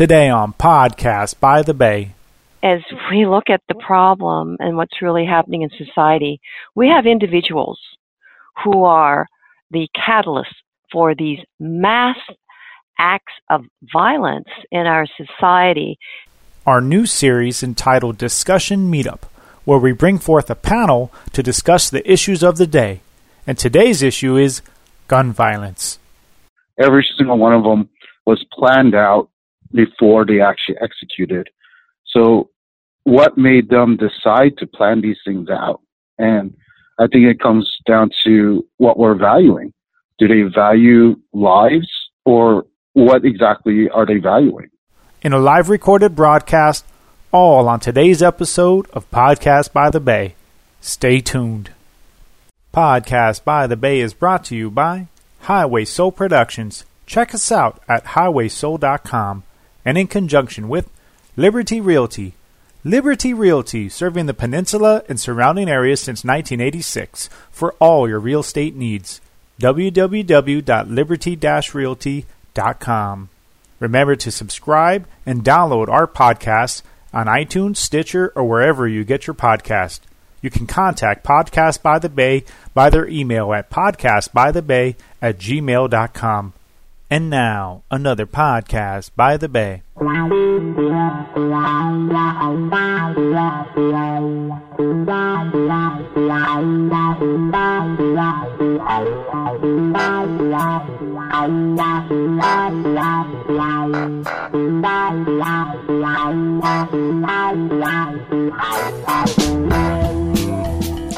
Today on Podcast by the Bay. As we look at the problem and what's really happening in society, we have individuals who are the catalyst for these mass acts of violence in our society. Our new series entitled Discussion Meetup, where we bring forth a panel to discuss the issues of the day. And today's issue is gun violence. Every single one of them was planned out before they actually executed. So, what made them decide to plan these things out? And I think it comes down to what we're valuing. Do they value lives or what exactly are they valuing? In a live recorded broadcast, all on today's episode of Podcast by the Bay. Stay tuned. Podcast by the Bay is brought to you by Highway Soul Productions. Check us out at highwaysoul.com and in conjunction with Liberty Realty. Liberty Realty, serving the peninsula and surrounding areas since 1986 for all your real estate needs. www.liberty-realty.com. Remember to subscribe and download our podcast on iTunes, Stitcher, or wherever you get your podcast. You can contact Podcast by the Bay by their email at podcastbythebay at gmail.com. And now, another podcast by the Bay.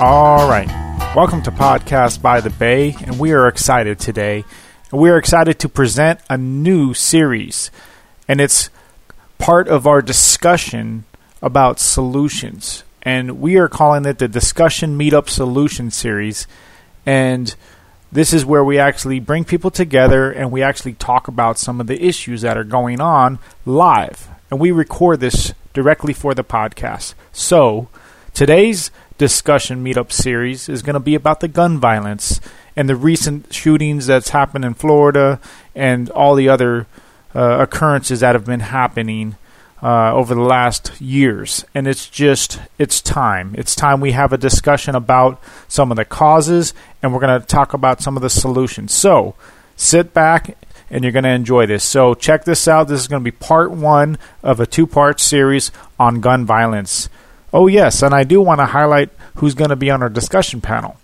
All right. Welcome to Podcast by the Bay, and we are excited today. We are excited to present a new series, and it's part of our discussion about solutions. And we are calling it the Discussion Meetup Solution Series. And this is where we actually bring people together and we actually talk about some of the issues that are going on live. And we record this directly for the podcast. So, today's discussion meetup series is going to be about the gun violence and the recent shootings that's happened in Florida and all the other uh, occurrences that have been happening uh, over the last years. And it's just, it's time. It's time we have a discussion about some of the causes and we're going to talk about some of the solutions. So sit back and you're going to enjoy this. So check this out. This is going to be part one of a two part series on gun violence. Oh, yes, and I do want to highlight who's going to be on our discussion panel.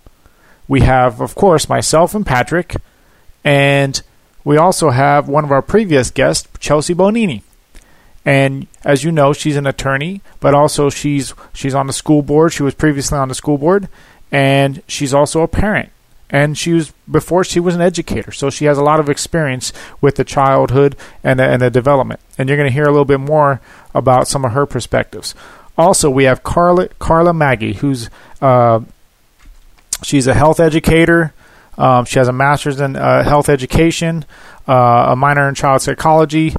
We have, of course, myself and Patrick, and we also have one of our previous guests, Chelsea Bonini. And as you know, she's an attorney, but also she's she's on the school board. She was previously on the school board, and she's also a parent. And she was before she was an educator, so she has a lot of experience with the childhood and the, and the development. And you're going to hear a little bit more about some of her perspectives. Also, we have Carla Carla Maggie, who's uh, she's a health educator. Um, she has a master's in uh, health education, uh, a minor in child psychology,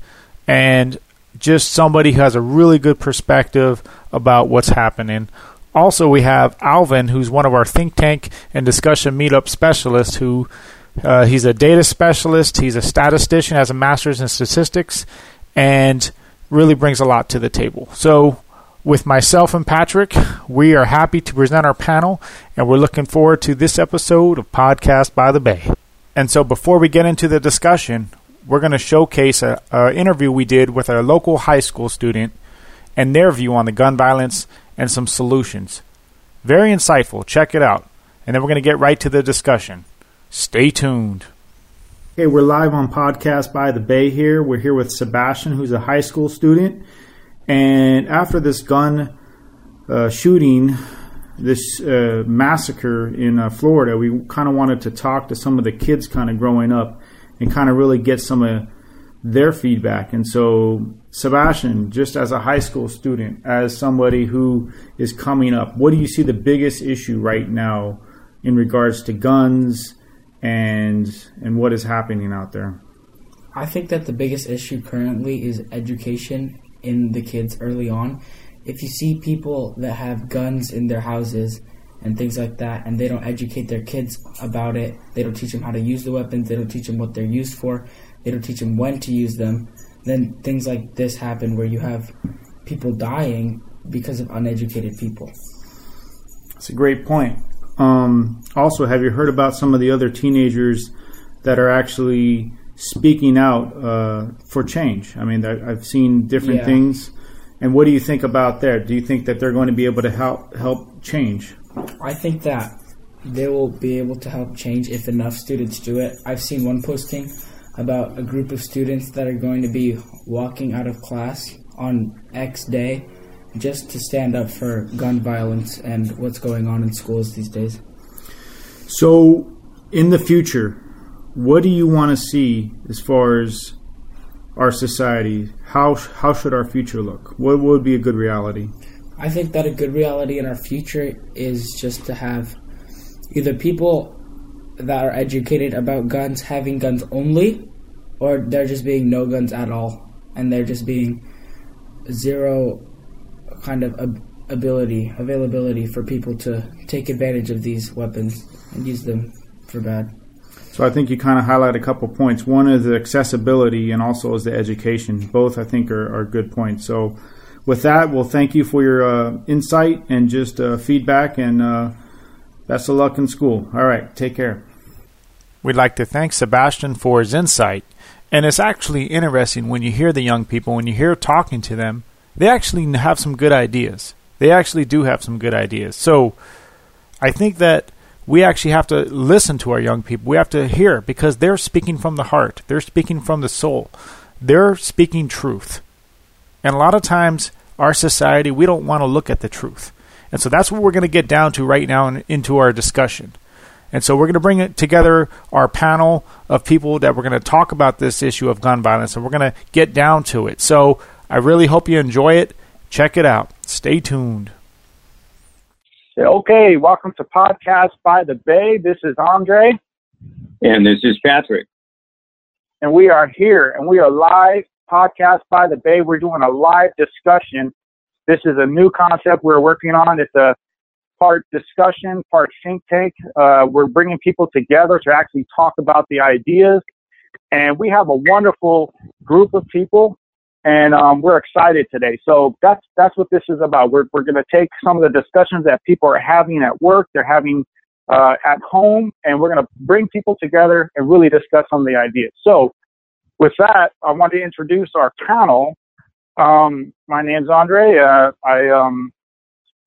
and just somebody who has a really good perspective about what's happening. Also, we have Alvin, who's one of our think tank and discussion meetup specialists. Who uh, he's a data specialist, he's a statistician, has a master's in statistics, and really brings a lot to the table. So with myself and Patrick. We are happy to present our panel, and we're looking forward to this episode of Podcast by the Bay. And so, before we get into the discussion, we're going to showcase an interview we did with a local high school student and their view on the gun violence and some solutions. Very insightful. Check it out. And then we're going to get right to the discussion. Stay tuned. Okay, we're live on Podcast by the Bay here. We're here with Sebastian, who's a high school student and after this gun uh, shooting, this uh, massacre in uh, Florida, we kind of wanted to talk to some of the kids kind of growing up and kind of really get some of their feedback. And so, Sebastian, just as a high school student, as somebody who is coming up, what do you see the biggest issue right now in regards to guns and and what is happening out there? I think that the biggest issue currently is education in the kids early on. If you see people that have guns in their houses and things like that, and they don't educate their kids about it, they don't teach them how to use the weapons, they don't teach them what they're used for, they don't teach them when to use them, then things like this happen where you have people dying because of uneducated people. That's a great point. Um, also, have you heard about some of the other teenagers that are actually speaking out uh, for change? I mean, I've seen different Yeah. things. And what do you think about there? Do you think that they're going to be able to help help change? I think that they will be able to help change if enough students do it. I've seen one posting about a group of students that are going to be walking out of class on X day just to stand up for gun violence and what's going on in schools these days. So, in the future, what do you want to see as far as our society? How how should our future look? What would be a good reality? I think that a good reality in our future is just to have either people that are educated about guns having guns only, or there just being no guns at all, and there just being zero kind of ab- ability, availability for people to take advantage of these weapons and use them for bad. So I think you kind of highlight a couple points. One is the accessibility, and also is the education. Both I think are, are good points. So with that, we'll thank you for your uh, insight and just uh, feedback, and uh, best of luck in school. All right, take care. We'd like to thank Sebastian for his insight. And it's actually interesting when you hear the young people, when you hear talking to them, they actually have some good ideas. They actually do have some good ideas. So I think that we actually have to listen to our young people. We have to hear because they're speaking from the heart, they're speaking from the soul, they're speaking truth. And a lot of times, our society, we don't want to look at the truth. And so that's what we're going to get down to right now in, into our discussion. And so we're going to bring it together our panel of people that we're going to talk about this issue of gun violence and we're going to get down to it. So I really hope you enjoy it. Check it out. Stay tuned. Okay, welcome to Podcast by the Bay. This is Andre, And this is Patrick. and we are here, and we are live. Podcast by the Bay. We're doing a live discussion. This is a new concept we're working on. It's a part discussion, part think tank. Uh, we're bringing people together to actually talk about the ideas, and we have a wonderful group of people, and um, we're excited today. So that's that's what this is about. We're we're going to take some of the discussions that people are having at work, they're having uh, at home, and we're going to bring people together and really discuss some of the ideas. So, with that, I want to introduce our panel. Um, my name's Andre. Uh, I um,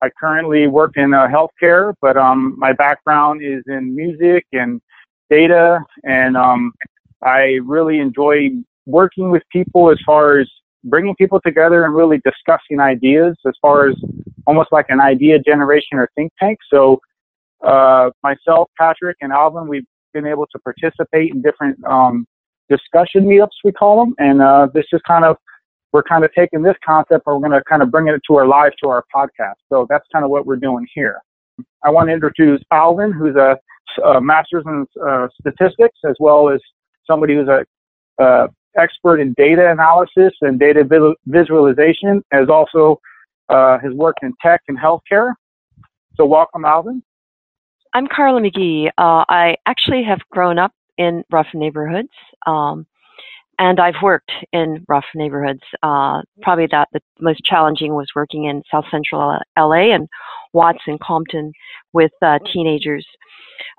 I currently work in uh, healthcare, but um, my background is in music and data, and um, I really enjoy working with people as far as bringing people together and really discussing ideas as far as almost like an idea generation or think tank. So uh, myself, Patrick, and Alvin, we've been able to participate in different um, discussion meetups, we call them, and uh, this is kind of we're kind of taking this concept and we're going to kind of bring it to our live to our podcast. So that's kind of what we're doing here. I want to introduce Alvin, who's a, a master's in uh, statistics, as well as somebody who's a uh, expert in data analysis and data visualization, as also uh, has worked in tech and healthcare. So welcome, Alvin. I'm Carla McGee. Uh, I actually have grown up in rough neighborhoods, um, and I've worked in rough neighborhoods. Uh, probably that the most challenging was working in South Central LA and Watts and Compton with uh, teenagers.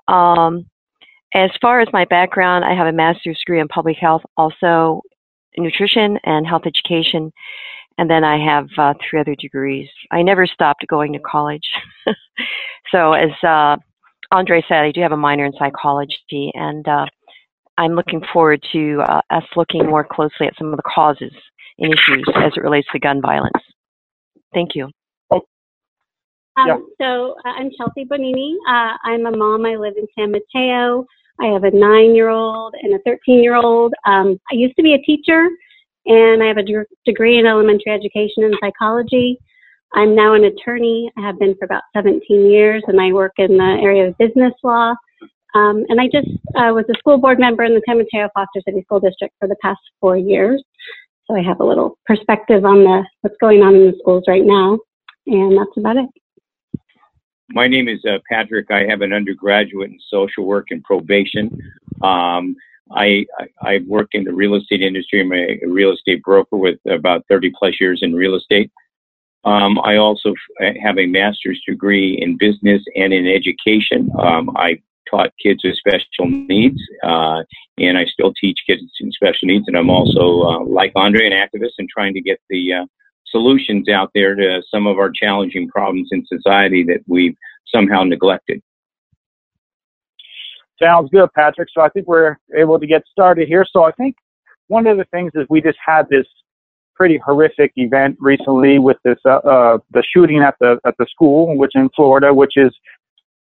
Um, as far as my background, I have a master's degree in public health, also nutrition and health education, and then I have uh, three other degrees. I never stopped going to college. so as uh, Andre said, I do have a minor in psychology, and uh, I'm looking forward to uh, us looking more closely at some of the causes and issues as it relates to gun violence. Thank you. Yeah. Um, so uh, I'm Chelsea Bonini. Uh, I'm a mom. I live in San Mateo. I have a nine-year-old and a 13-year-old. Um, I used to be a teacher, and I have a de- degree in elementary education and psychology. I'm now an attorney. I have been for about 17 years, and I work in the area of business law. Um, and I just uh, was a school board member in the San Mateo Foster City School District for the past four years. So I have a little perspective on the what's going on in the schools right now, and that's about it. My name is uh, Patrick. I have an undergraduate in social work and probation. Um, I, I, I work in the real estate industry. I'm a real estate broker with about 30 plus years in real estate. Um, I also f- have a master's degree in business and in education. Um, I taught kids with special needs, uh, and I still teach kids in special needs. And I'm also, uh, like Andre, an activist and trying to get the uh, solutions out there to some of our challenging problems in society that we've somehow neglected. Sounds good, Patrick. So I think we're able to get started here. So I think one of the things is we just had this pretty horrific event recently with this uh, uh, the shooting at the at the school, which in Florida, which is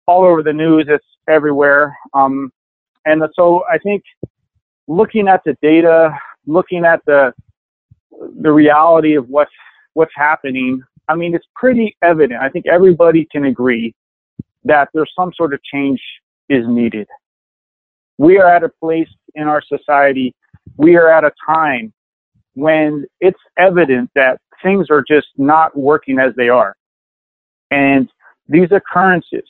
all over the news. It's everywhere. Um, and so I think looking at the data, looking at the the reality of what's what's happening, I mean, it's pretty evident. I think everybody can agree that there's some sort of change is needed. We are at a place in our society, we are at a time when it's evident that things are just not working as they are. And these occurrences,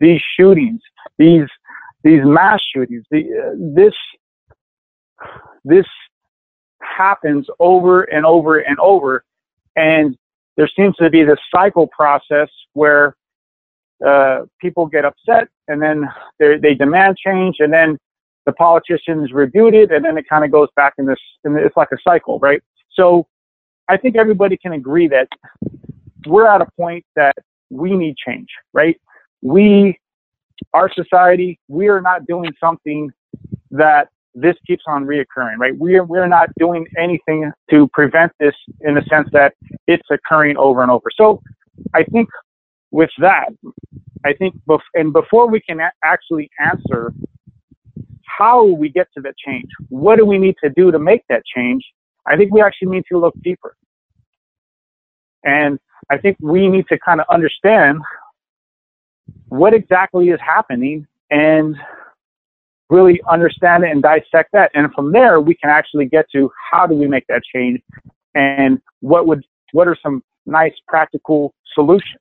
these shootings, these these mass shootings, the, uh, this this happens over and over and over, and there seems to be this cycle process where uh, people get upset and then they demand change and then the politicians reviewed it and then it kind of goes back in this it's like a cycle right? So i think everybody can agree that we're at a point that we need change right? We our society we are not doing something that this keeps on reoccurring right we're we're not doing anything to prevent this in the sense that it's occurring over and over so i think with that i think bef- and before we can a- actually answer how we get to that change? What do we need to do to make that change? I think we actually need to look deeper. And I think we need to kind of understand what exactly is happening and really understand it and dissect that. And from there, we can actually get to how do we make that change and what would, what are some nice practical solutions.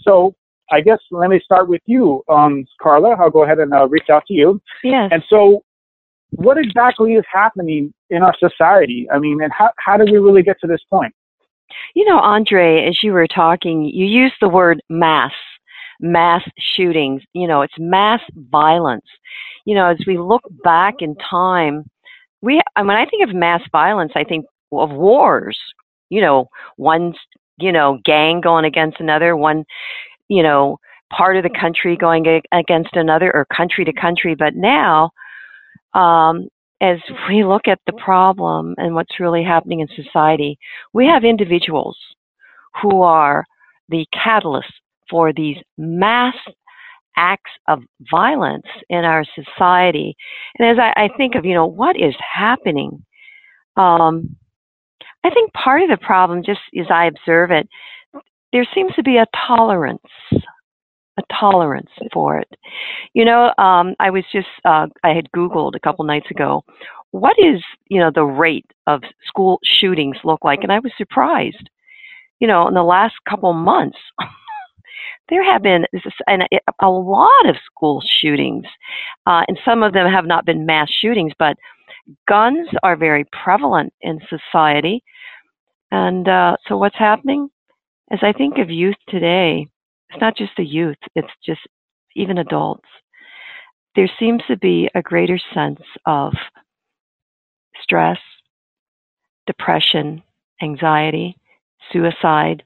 So I guess let me start with you, um, Carla. I'll go ahead and uh, reach out to you. Yes. And so, what exactly is happening in our society? I mean, and how, how did we really get to this point? You know, Andre, as you were talking, you used the word mass, mass shootings. You know, it's mass violence. You know, as we look back in time, we, I mean, I think of mass violence, I think of wars. You know, one, you know, gang going against another, one you know, part of the country going against another or country to country. But now, um, as we look at the problem and what's really happening in society, we have individuals who are the catalysts for these mass acts of violence in our society. And as I, I think of, you know, what is happening, um, I think part of the problem, just as I observe it, there seems to be a tolerance a tolerance for it. You know, um, I was just uh, I had Googled a couple nights ago, what is you know the rate of school shootings look like, and I was surprised. You know, in the last couple months, there have been a lot of school shootings, uh, and some of them have not been mass shootings, but guns are very prevalent in society. And uh, so, what's happening? As I think of youth today, it's not just the youth, it's just even adults. There seems to be a greater sense of stress, depression, anxiety, suicide.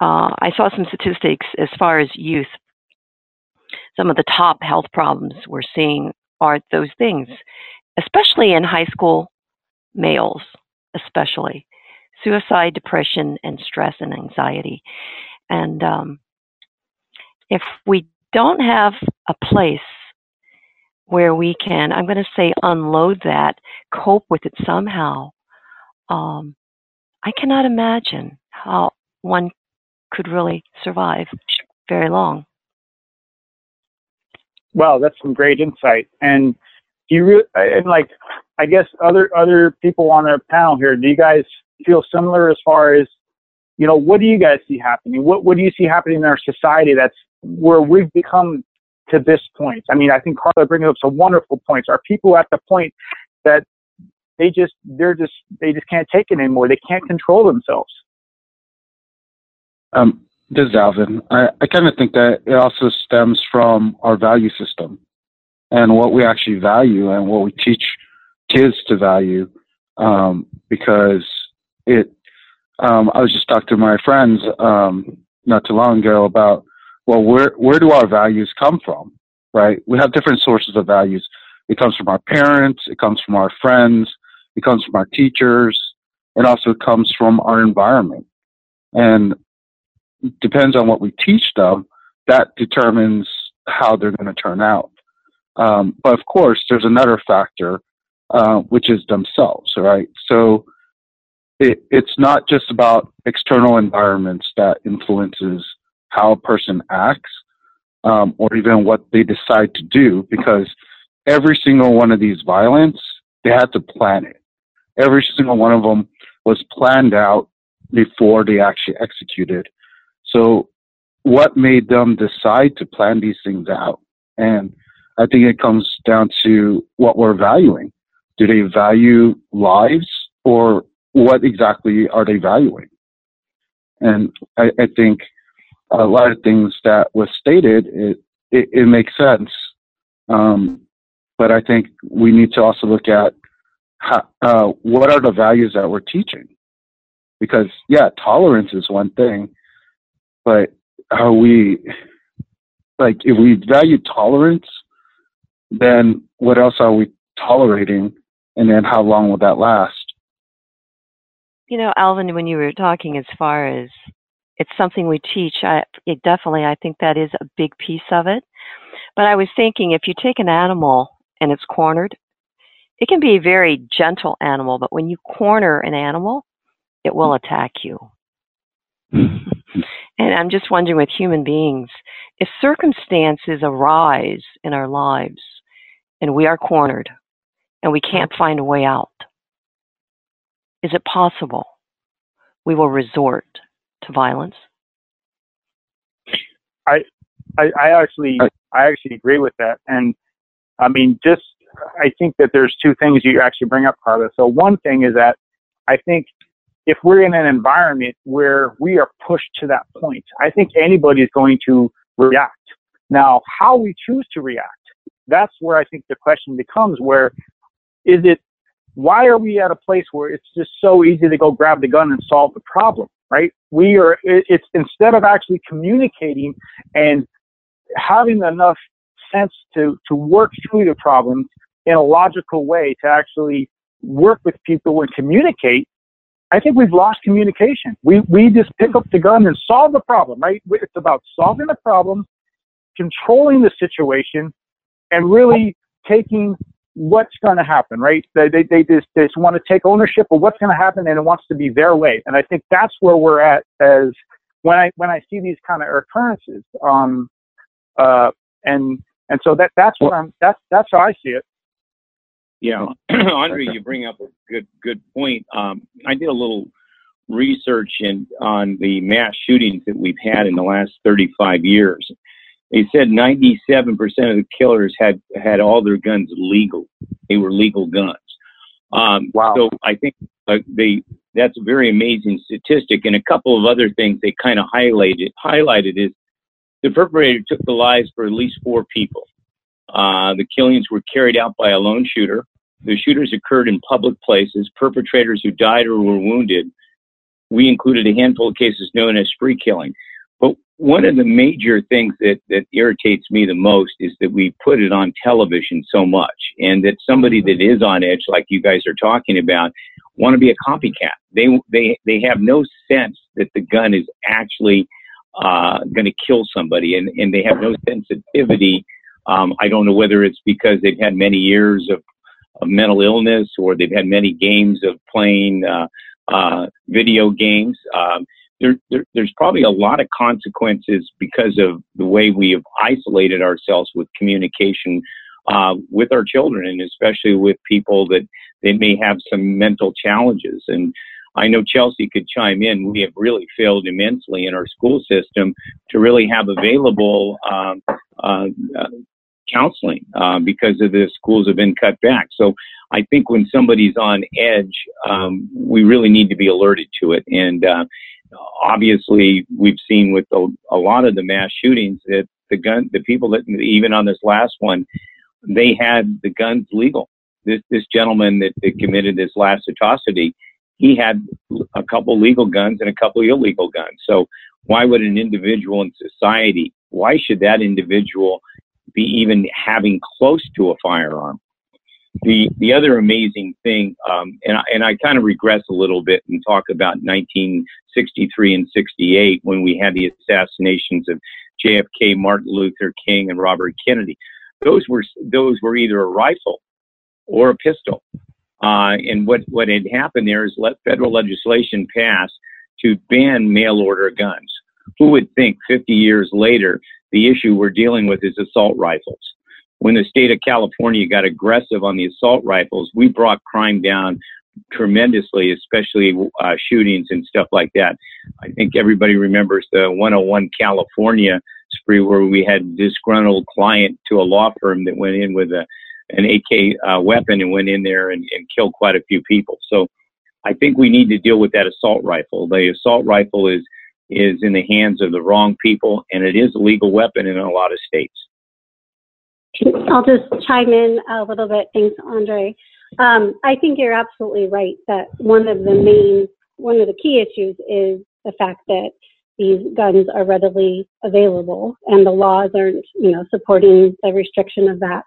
Uh, I saw some statistics as far as youth. Some of the top health problems we're seeing are those things, especially in high school males, especially suicide, depression, and stress and anxiety. And um, if we don't have a place where we can, I'm going to say, unload that, cope with it somehow, um, I cannot imagine how one could really survive very long. Well, that's some great insight. And you and like, I guess other other people on our panel here, do you guys feel similar as far as, you know, what do you guys see happening? What, what do you see happening in our society that's where we've become to this point? I mean, I think Carla bringing up some wonderful points. Are people at the point that they just they're just they just can't take it anymore. They can't control themselves. Um, this is Alvin. I, I kind of think that it also stems from our value system and what we actually value and what we teach kids to value. Um, because it, um, I was just talking to my friends um, not too long ago about, well, where where do our values come from? Right? We have different sources of values. It comes from our parents. It comes from our friends. It comes from our teachers. It also comes from our environment. And depends on what we teach them, that determines how they're going to turn out. Um, but of course, there's another factor, uh, which is themselves, right? So it, it's not just about external environments that influences how a person acts um, or even what they decide to do, because every single one of these violence, they had to plan it. Every single one of them was planned out before they actually executed. So what made them decide to plan these things out? And I think it comes down to what we're valuing. Do they value lives or what exactly are they valuing? And I, I think a lot of things that was stated, it, it, it makes sense. Um, but I think we need to also look at how, uh, what are the values that we're teaching? Because yeah, tolerance is one thing, but are we like if we value tolerance, then what else are we tolerating, and then how long will that last? You know, Alvin, when you were talking as far as it's something we teach, I it definitely I think that is a big piece of it. But I was thinking if you take an animal and it's cornered, it can be a very gentle animal, but when you corner an animal, it will attack you. And I'm just wondering with human beings, if circumstances arise in our lives and we are cornered and we can't find a way out, is it possible we will resort to violence? I, I, I actually, I actually agree with that. And I mean, just, I think that there's two things you actually bring up, Carla. So one thing is that I think if we're in an environment where we are pushed to that point, I think anybody is going to react. Now, how we choose to react, that's where I think the question becomes where is it, why are we at a place where it's just so easy to go grab the gun and solve the problem, right? We are, it's instead of actually communicating and having enough sense to, to work through the problems in a logical way to actually work with people and communicate, I think we've lost communication. We, we just pick up the gun and solve the problem, right? It's about solving the problem, controlling the situation, and really taking what's going to happen, right? They, they, they, just, they just want to take ownership of what's going to happen and it wants to be their way. And I think that's where we're at as when I, when I see these kind of occurrences. Um, uh, and, and so that, that's what I'm, that's, that's how I see it. Yeah, Andre, you bring up a good good point. Um, I did a little research in, on the mass shootings that we've had in the last 35 years. They said 97% of the killers had had all their guns legal. They were legal guns. Um, wow. So I think uh, they that's a very amazing statistic. And a couple of other things they kind of highlighted highlighted is the perpetrator took the lives for at least four people. Uh, the killings were carried out by a lone shooter. The shooters occurred in public places. Perpetrators who died or were wounded. We included a handful of cases known as spree killing. But one of the major things that, that irritates me the most is that we put it on television so much and that somebody that is on edge, like you guys are talking about, want to be a copycat. They, they, they have no sense that the gun is actually uh, going to kill somebody and, and they have no sensitivity um, I don't know whether it's because they've had many years of, of mental illness or they've had many games of playing uh, uh, video games. Um, there, there, there's probably a lot of consequences because of the way we have isolated ourselves with communication uh, with our children, and especially with people that they may have some mental challenges. And I know Chelsea could chime in. We have really failed immensely in our school system to really have available um, uh, counseling uh, because of the schools have been cut back. So I think when somebody's on edge, um, we really need to be alerted to it. And uh, obviously, we've seen with a, a lot of the mass shootings that the gun, the people that even on this last one, they had the guns legal. This this gentleman that, that committed this last atrocity, he had a couple legal guns and a couple illegal guns. So why would an individual in society? Why should that individual be even having close to a firearm? The the other amazing thing, um, and I, and I kind of regress a little bit and talk about 1963 and 68 when we had the assassinations of JFK, Martin Luther King, and Robert Kennedy. Those were those were either a rifle or a pistol. Uh, and what what had happened there is let federal legislation pass to ban mail order guns. Who would think 50 years later the issue we're dealing with is assault rifles? When the state of California got aggressive on the assault rifles, we brought crime down tremendously, especially uh, shootings and stuff like that. I think everybody remembers the 101 California spree where we had disgruntled client to a law firm that went in with a an AK uh, weapon and went in there and, and killed quite a few people. So I think we need to deal with that assault rifle. The assault rifle is is in the hands of the wrong people, and it is a legal weapon in a lot of states. I'll just chime in a little bit. Thanks, Andre. Um, I think you're absolutely right that one of the main, one of the key issues is the fact that these guns are readily available and the laws aren't, you know, supporting the restriction of that.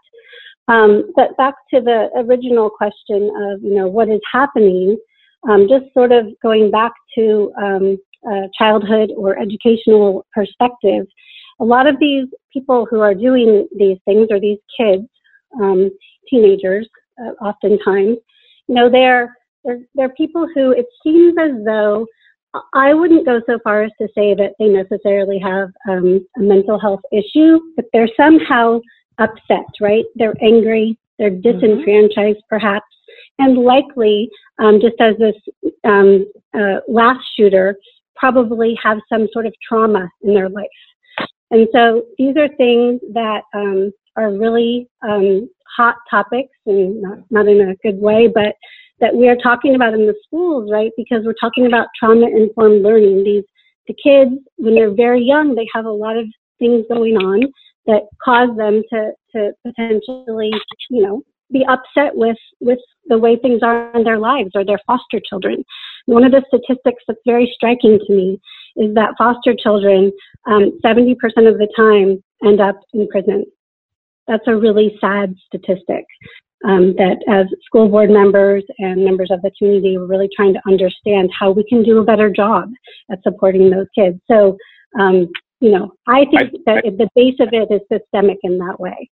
Um, but back to the original question of, you know, what is happening, um, just sort of going back to um, childhood or educational perspective, a lot of these people who are doing these things or these kids, um, teenagers, uh, oftentimes, you know, they're, they're, they're people who it seems as though I wouldn't go so far as to say that they necessarily have um, a mental health issue, but they're somehow upset, right? They're angry, they're mm-hmm. disenfranchised mm-hmm. perhaps, and likely, um, just as this um, uh, last shooter, probably have some sort of trauma in their life. And so these are things that um, are really um, hot topics, and not, not in a good way, but that we are talking about in the schools, right? Because we're talking about trauma informed learning. These the kids, when they're very young, they have a lot of things going on that cause them to, to potentially, you know, be upset with, with the way things are in their lives or their foster children. One of the statistics that's very striking to me is that foster children, um, 70% of the time, end up in prison. That's a really sad statistic. Um, that as school board members and members of the community, we're really trying to understand how we can do a better job at supporting those kids. So um, you know, I think I, that I, the base of it is systemic in that way.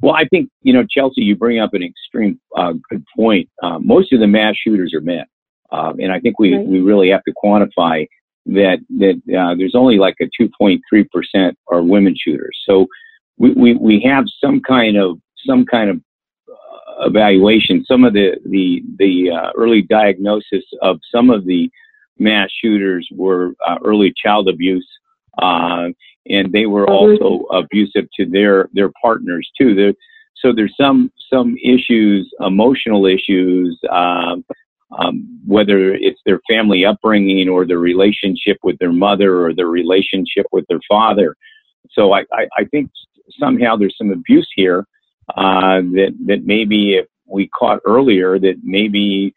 Well, I think you know, Chelsea, you bring up an extreme uh, good point. Uh, most of the mass shooters are men, um, and I think we right. we really have to quantify that that uh, there's only like a 2.3 percent are women shooters. So we, we we have some kind of some kind of uh, evaluation. Some of the the the uh, early diagnosis of some of the mass shooters were uh, early child abuse uh, and they were mm-hmm. also abusive to their their partners too. There, so there's some some issues, emotional issues, um, um, whether it's their family upbringing or their relationship with their mother or their relationship with their father. So I, I, I think somehow there's some abuse here uh, that that maybe if we caught earlier, that maybe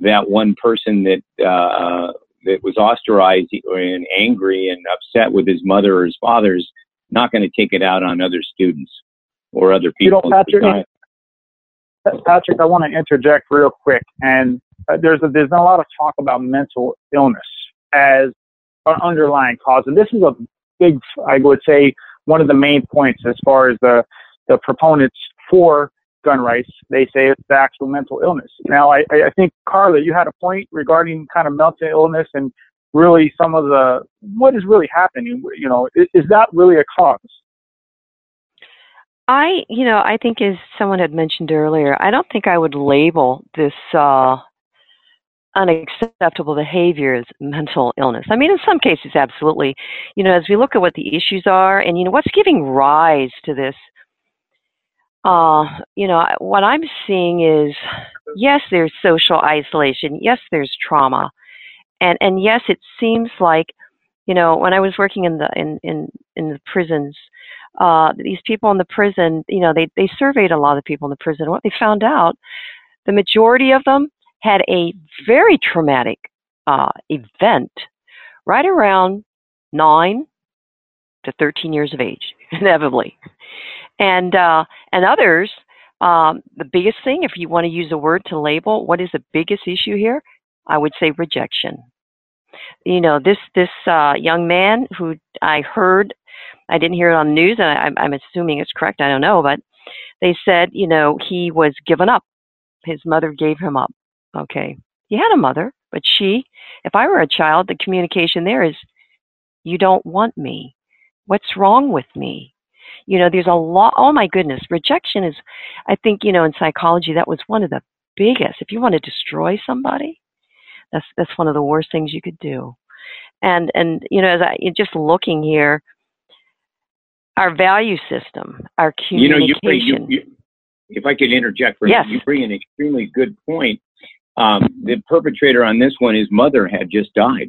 that one person that uh, that was ostracized and angry and upset with his mother or his father is not going to take it out on other students or other people. You know, Patrick, Patrick, I want to interject real quick. And uh, there's a, there's a lot of talk about mental illness as an underlying cause, and this is a big, I would say, one of the main points as far as the the proponents for gun rights, they say it's the actual mental illness. Now, I, I think, Carla, you had a point regarding kind of mental illness and really some of the, what is really happening? You know, is, is that really a cause? I, you know, I think as someone had mentioned earlier, I don't think I would label this uh, unacceptable behavior as mental illness. I mean, in some cases, absolutely. You know, as we look at what the issues are and, you know, what's giving rise to this uh, you know, what I'm seeing is yes, there's social isolation. Yes, there's trauma, and and yes, it seems like, you know, when I was working in the in in in the prisons, uh, these people in the prison, you know, they they surveyed a lot of people in the prison. What they found out, the majority of them had a very traumatic uh, event right around nine to 13 years of age, inevitably. And, uh, and others, um, the biggest thing, if you want to use a word to label, what is the biggest issue here? I would say rejection. You know, this, this, uh, young man who I heard, I didn't hear it on the news, and I, I'm assuming it's correct, I don't know, but they said, you know, he was given up. His mother gave him up. Okay. You had a mother, but she, if I were a child, the communication there is, you don't want me. What's wrong with me? You know, there's a lot, oh my goodness, rejection is, I think, you know, in psychology, that was one of the biggest. If you want to destroy somebody, that's, that's one of the worst things you could do. And, and, you know, as I, just looking here, our value system, our communication. You know, you, you, you if I could interject for yes. you, bring an extremely good point. Um, the perpetrator on this one, his mother had just died.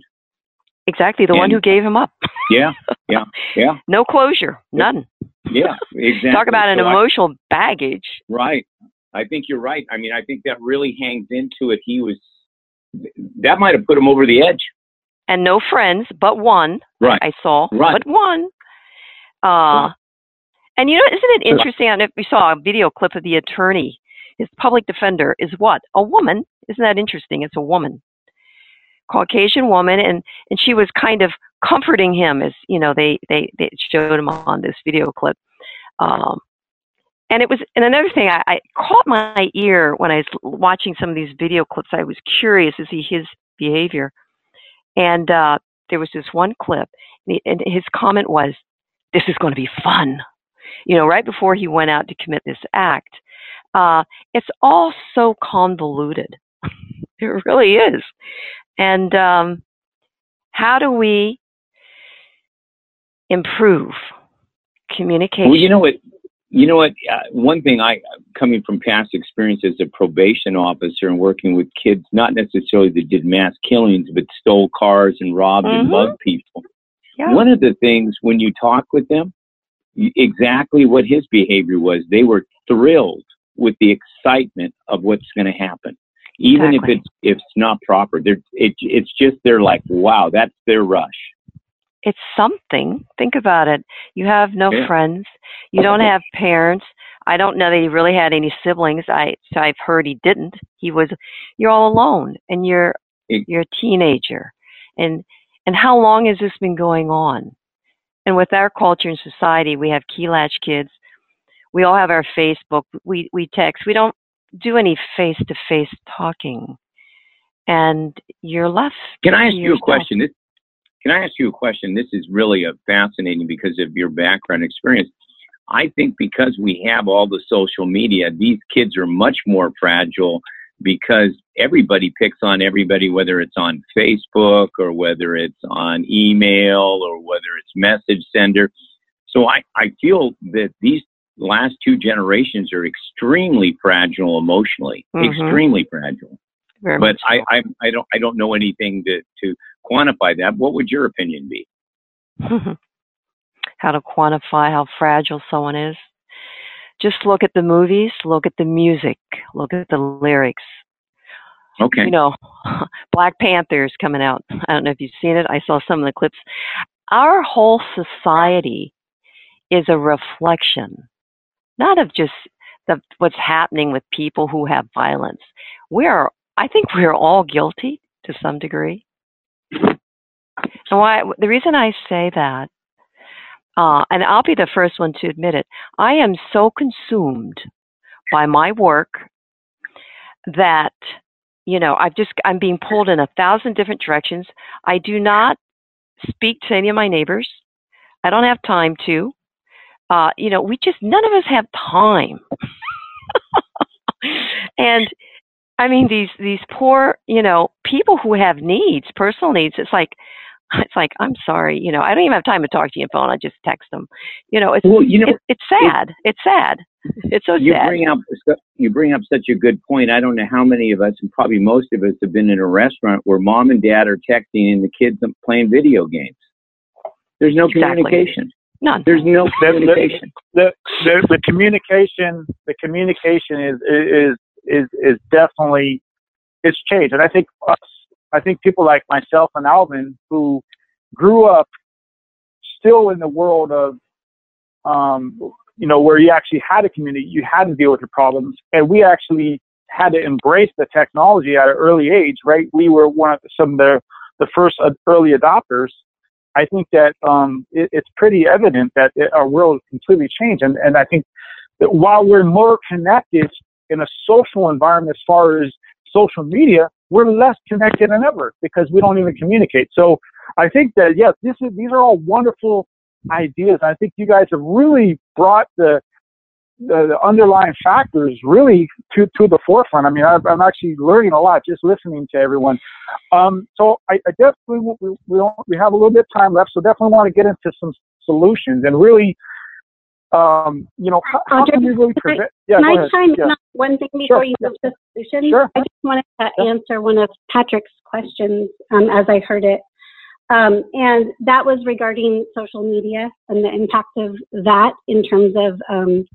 Exactly, the and, one who gave him up. yeah, yeah, yeah. no closure, none. Yeah, exactly. Talk about an so emotional I, baggage. Right. I think you're right. I mean, I think that really hangs into it. He was that might have put him over the edge. And no friends, but one. Right. I saw, right. but one. Uh, right. and you know, isn't it interesting? I don't know if you saw a video clip of the attorney. His public defender is what? A woman. Isn't that interesting? It's a woman. Caucasian woman, and and she was kind of comforting him as you know they they, they showed him on this video clip. Um, and it was and another thing I, I caught my ear when I was watching some of these video clips. I was curious to see his behavior, and uh, there was this one clip, and, he, and his comment was, "This is going to be fun." You know, right before he went out to commit this act. Uh, it's all so convoluted. it really is. And um, how do we improve communication? Well, you know what? You know what? Uh, one thing I, coming from past experience as a probation officer and working with kids, not necessarily that did mass killings, but stole cars and robbed mm-hmm. and mugged people. Yeah. One of the things when you talk with them, exactly what his behavior was, they were thrilled with the excitement of what's going to happen even exactly. if it's if it's not proper. They're it, it's just they're like, wow, that's their rush. It's something. Think about it. You have no yeah. friends. You don't have parents. I don't know that he really had any siblings. I so I've heard he didn't. He was. You're all alone, and you're it, you're a teenager, and and how long has this been going on? And with our culture and society, we have key latch kids. We all have our Facebook. We we text. We don't do any face to face talking. And you're left. Can I ask you a question? This, can I ask you a question? This is really a fascinating because of your background experience. I think because we have all the social media, these kids are much more fragile because everybody picks on everybody, whether it's on Facebook or whether it's on email or whether it's message sender. So I, I feel that these last two generations are extremely fragile emotionally, mm-hmm. extremely fragile. Very but I, I, I don't I don't know anything to, to quantify that. What would your opinion be? how to quantify how fragile someone is? Just look at the movies, look at the music, look at the lyrics. Okay. You know, Black Panther's coming out. I don't know if you've seen it. I saw some of the clips. Our whole society is a reflection not of just the, what's happening with people who have violence. We're, I think we're all guilty to some degree. And why, the reason I say that, uh, and I'll be the first one to admit it, I am so consumed by my work that, you know, I've just, I'm being pulled in a thousand different directions. I do not speak to any of my neighbors. I don't have time to. Uh, you know, we just none of us have time. and I mean these these poor, you know, people who have needs, personal needs, it's like It's like, I'm sorry, you know, I don't even have time to talk to you on the phone. I just text them. You know, it's Well, you know, it, it's sad. it's sad. It's so you sad. bring up you bring up such a good point. I don't know how many of us, and probably most of us, have been in a restaurant where mom and dad are texting and the kids are playing video games. There's no Exactly. communication. None. There's no communication. the, the the communication the communication is is is is definitely it's changed, and I think us I think people like myself and Alvin who grew up still in the world of um you know where you actually had a community, you had to deal with your problems, and we actually had to embrace the technology at an early age, right? We were one of some of the the first uh, early adopters. I think that um, it, it's pretty evident that it, our world has completely changed, and and I think that while we're more connected in a social environment as far as social media, we're less connected than ever because we don't even communicate. So I think that yes, this is these are all wonderful ideas. I think you guys have really brought the the, the underlying factors really to, to the forefront. I mean, I've, I'm actually learning a lot just listening to everyone. Um, so I, I definitely we, we don't we have a little bit of time left, so definitely want to get into some solutions and really, um, you know, how, how can we really prevent? Yeah, Can I chime Yeah. one thing before Sure. you move to solutions? Sure. I just wanted to Yeah. answer one of Patrick's questions um, as I heard it. Um, and that was regarding social media and the impact of that in terms of, um,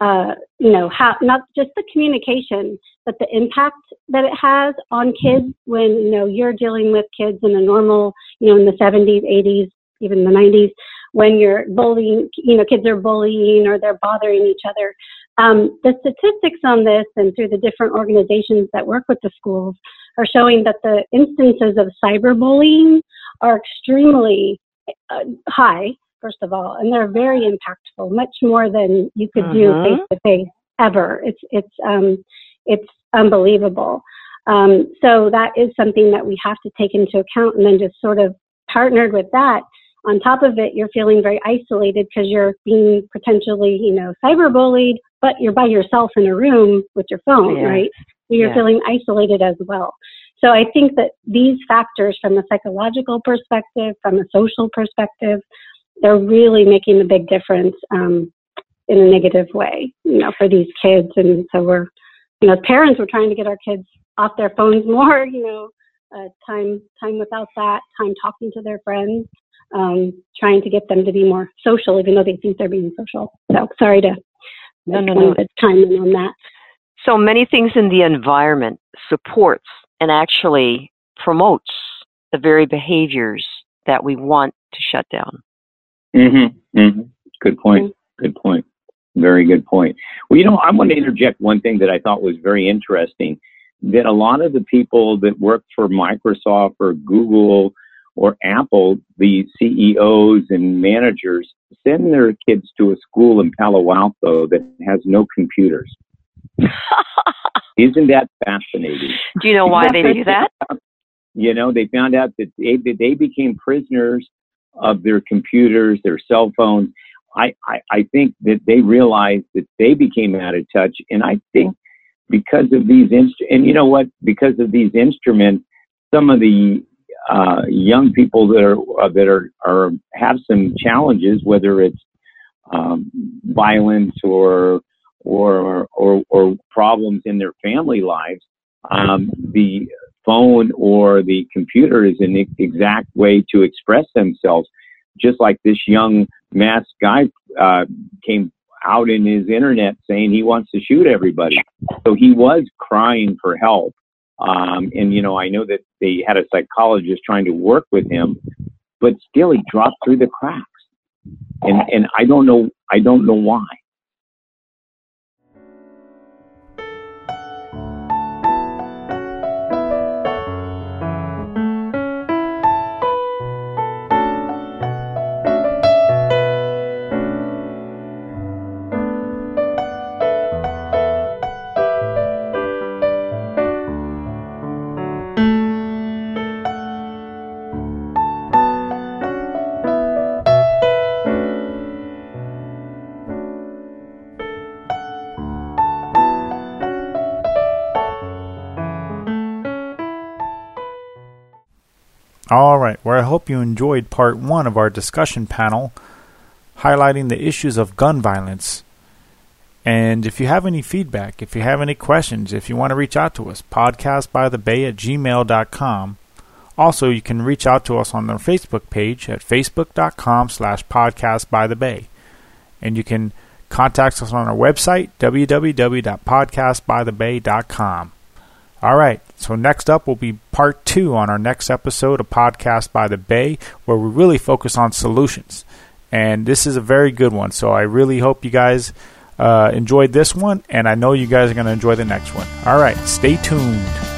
uh, you know, how not just the communication, but the impact that it has on kids when, you know, you're dealing with kids in a normal, you know, in the 70s, 80s, even the 90s, when you're bullying, you know, kids are bullying or they're bothering each other. Um, the statistics on this and through the different organizations that work with the schools are showing that the instances of cyberbullying are extremely uh, high, first of all, and they're very impactful, much more than you could do Mhm. face to face ever. It's it's um, it's unbelievable. Um, so that is something that we have to take into account, and then just sort of partnered with that. On top of it, you're feeling very isolated because you're being potentially, you know, cyberbullied, but you're by yourself in a room with your phone, Yeah. right? So you're Yeah. feeling isolated as well. So I think that these factors from a psychological perspective, from a social perspective, they're really making a big difference um, in a negative way, you know, for these kids. And so we're, you know, as parents, we're trying to get our kids off their phones more, you know, uh, time time without that, time talking to their friends, um, trying to get them to be more social, even though they think they're being social. So sorry to No, no, no. to chime in on that. So many things in the environment supports and actually promotes the very behaviors that we want to shut down. Mm-hmm. Mm-hmm. Good point. Good point. Very good point. Well, you know, I want to interject one thing that I thought was very interesting. That a lot of the people that work for Microsoft or Google or Apple, the CEOs and managers, send their kids to a school in Palo Alto that has no computers. Isn't that fascinating? Do you know why they do that? You know, they found out that they, that they became prisoners of their computers, their cell phones. I, I, I think that they realized that they became out of touch. And I think because of these, inst- and you know what, because of these instruments, some of the uh, young people that are, uh, that are, are, have some challenges, whether it's um, violence or, or, or, or problems in their family lives, um, the phone or the computer is an exact way to express themselves. Just like this young masked guy uh, came out in his internet saying he wants to shoot everybody. So he was crying for help. Um, and, you know, I know that they had a psychologist trying to work with him, but still he dropped through the cracks. And, and I don't know, I don't know why. All right, well, I hope you enjoyed part one of our discussion panel highlighting the issues of gun violence. And if you have any feedback, if you have any questions, if you want to reach out to us, podcastbythebay at gmail.com. Also, you can reach out to us on our Facebook page at facebook.com slash podcastbythebay. And you can contact us on our website, www.podcastbythebay.com. All right, so next up will be part two on our next episode of Podcast by the Bay, where we really focus on solutions. And this is a very good one, so I really hope you guys uh, enjoyed this one, and I know you guys are going to enjoy the next one. All right, stay tuned.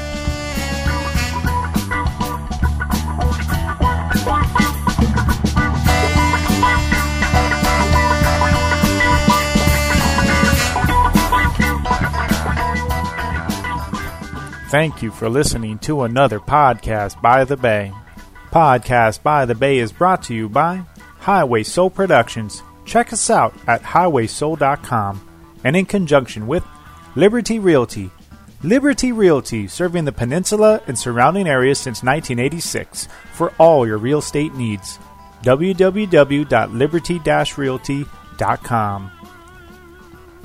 Thank you for listening to another podcast by the Bay. Podcast by the Bay is brought to you by Highway Soul Productions. Check us out at highwaysoul.com and in conjunction with Liberty Realty. Liberty Realty, serving the peninsula and surrounding areas since 1986 for all your real estate needs. www.liberty-realty.com.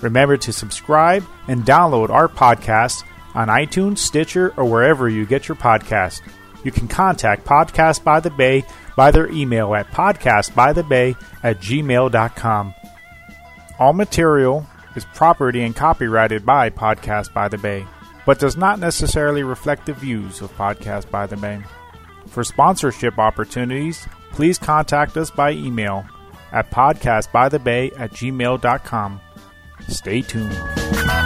Remember to subscribe and download our podcast on iTunes, Stitcher, or wherever you get your podcast. You can contact Podcast by the Bay by their email at podcastbythebay at gmail.com. All material is property and copyrighted by Podcast by the Bay, but does not necessarily reflect the views of Podcast by the Bay. For sponsorship opportunities, please contact us by email at podcastbythebay at gmail.com. Stay tuned.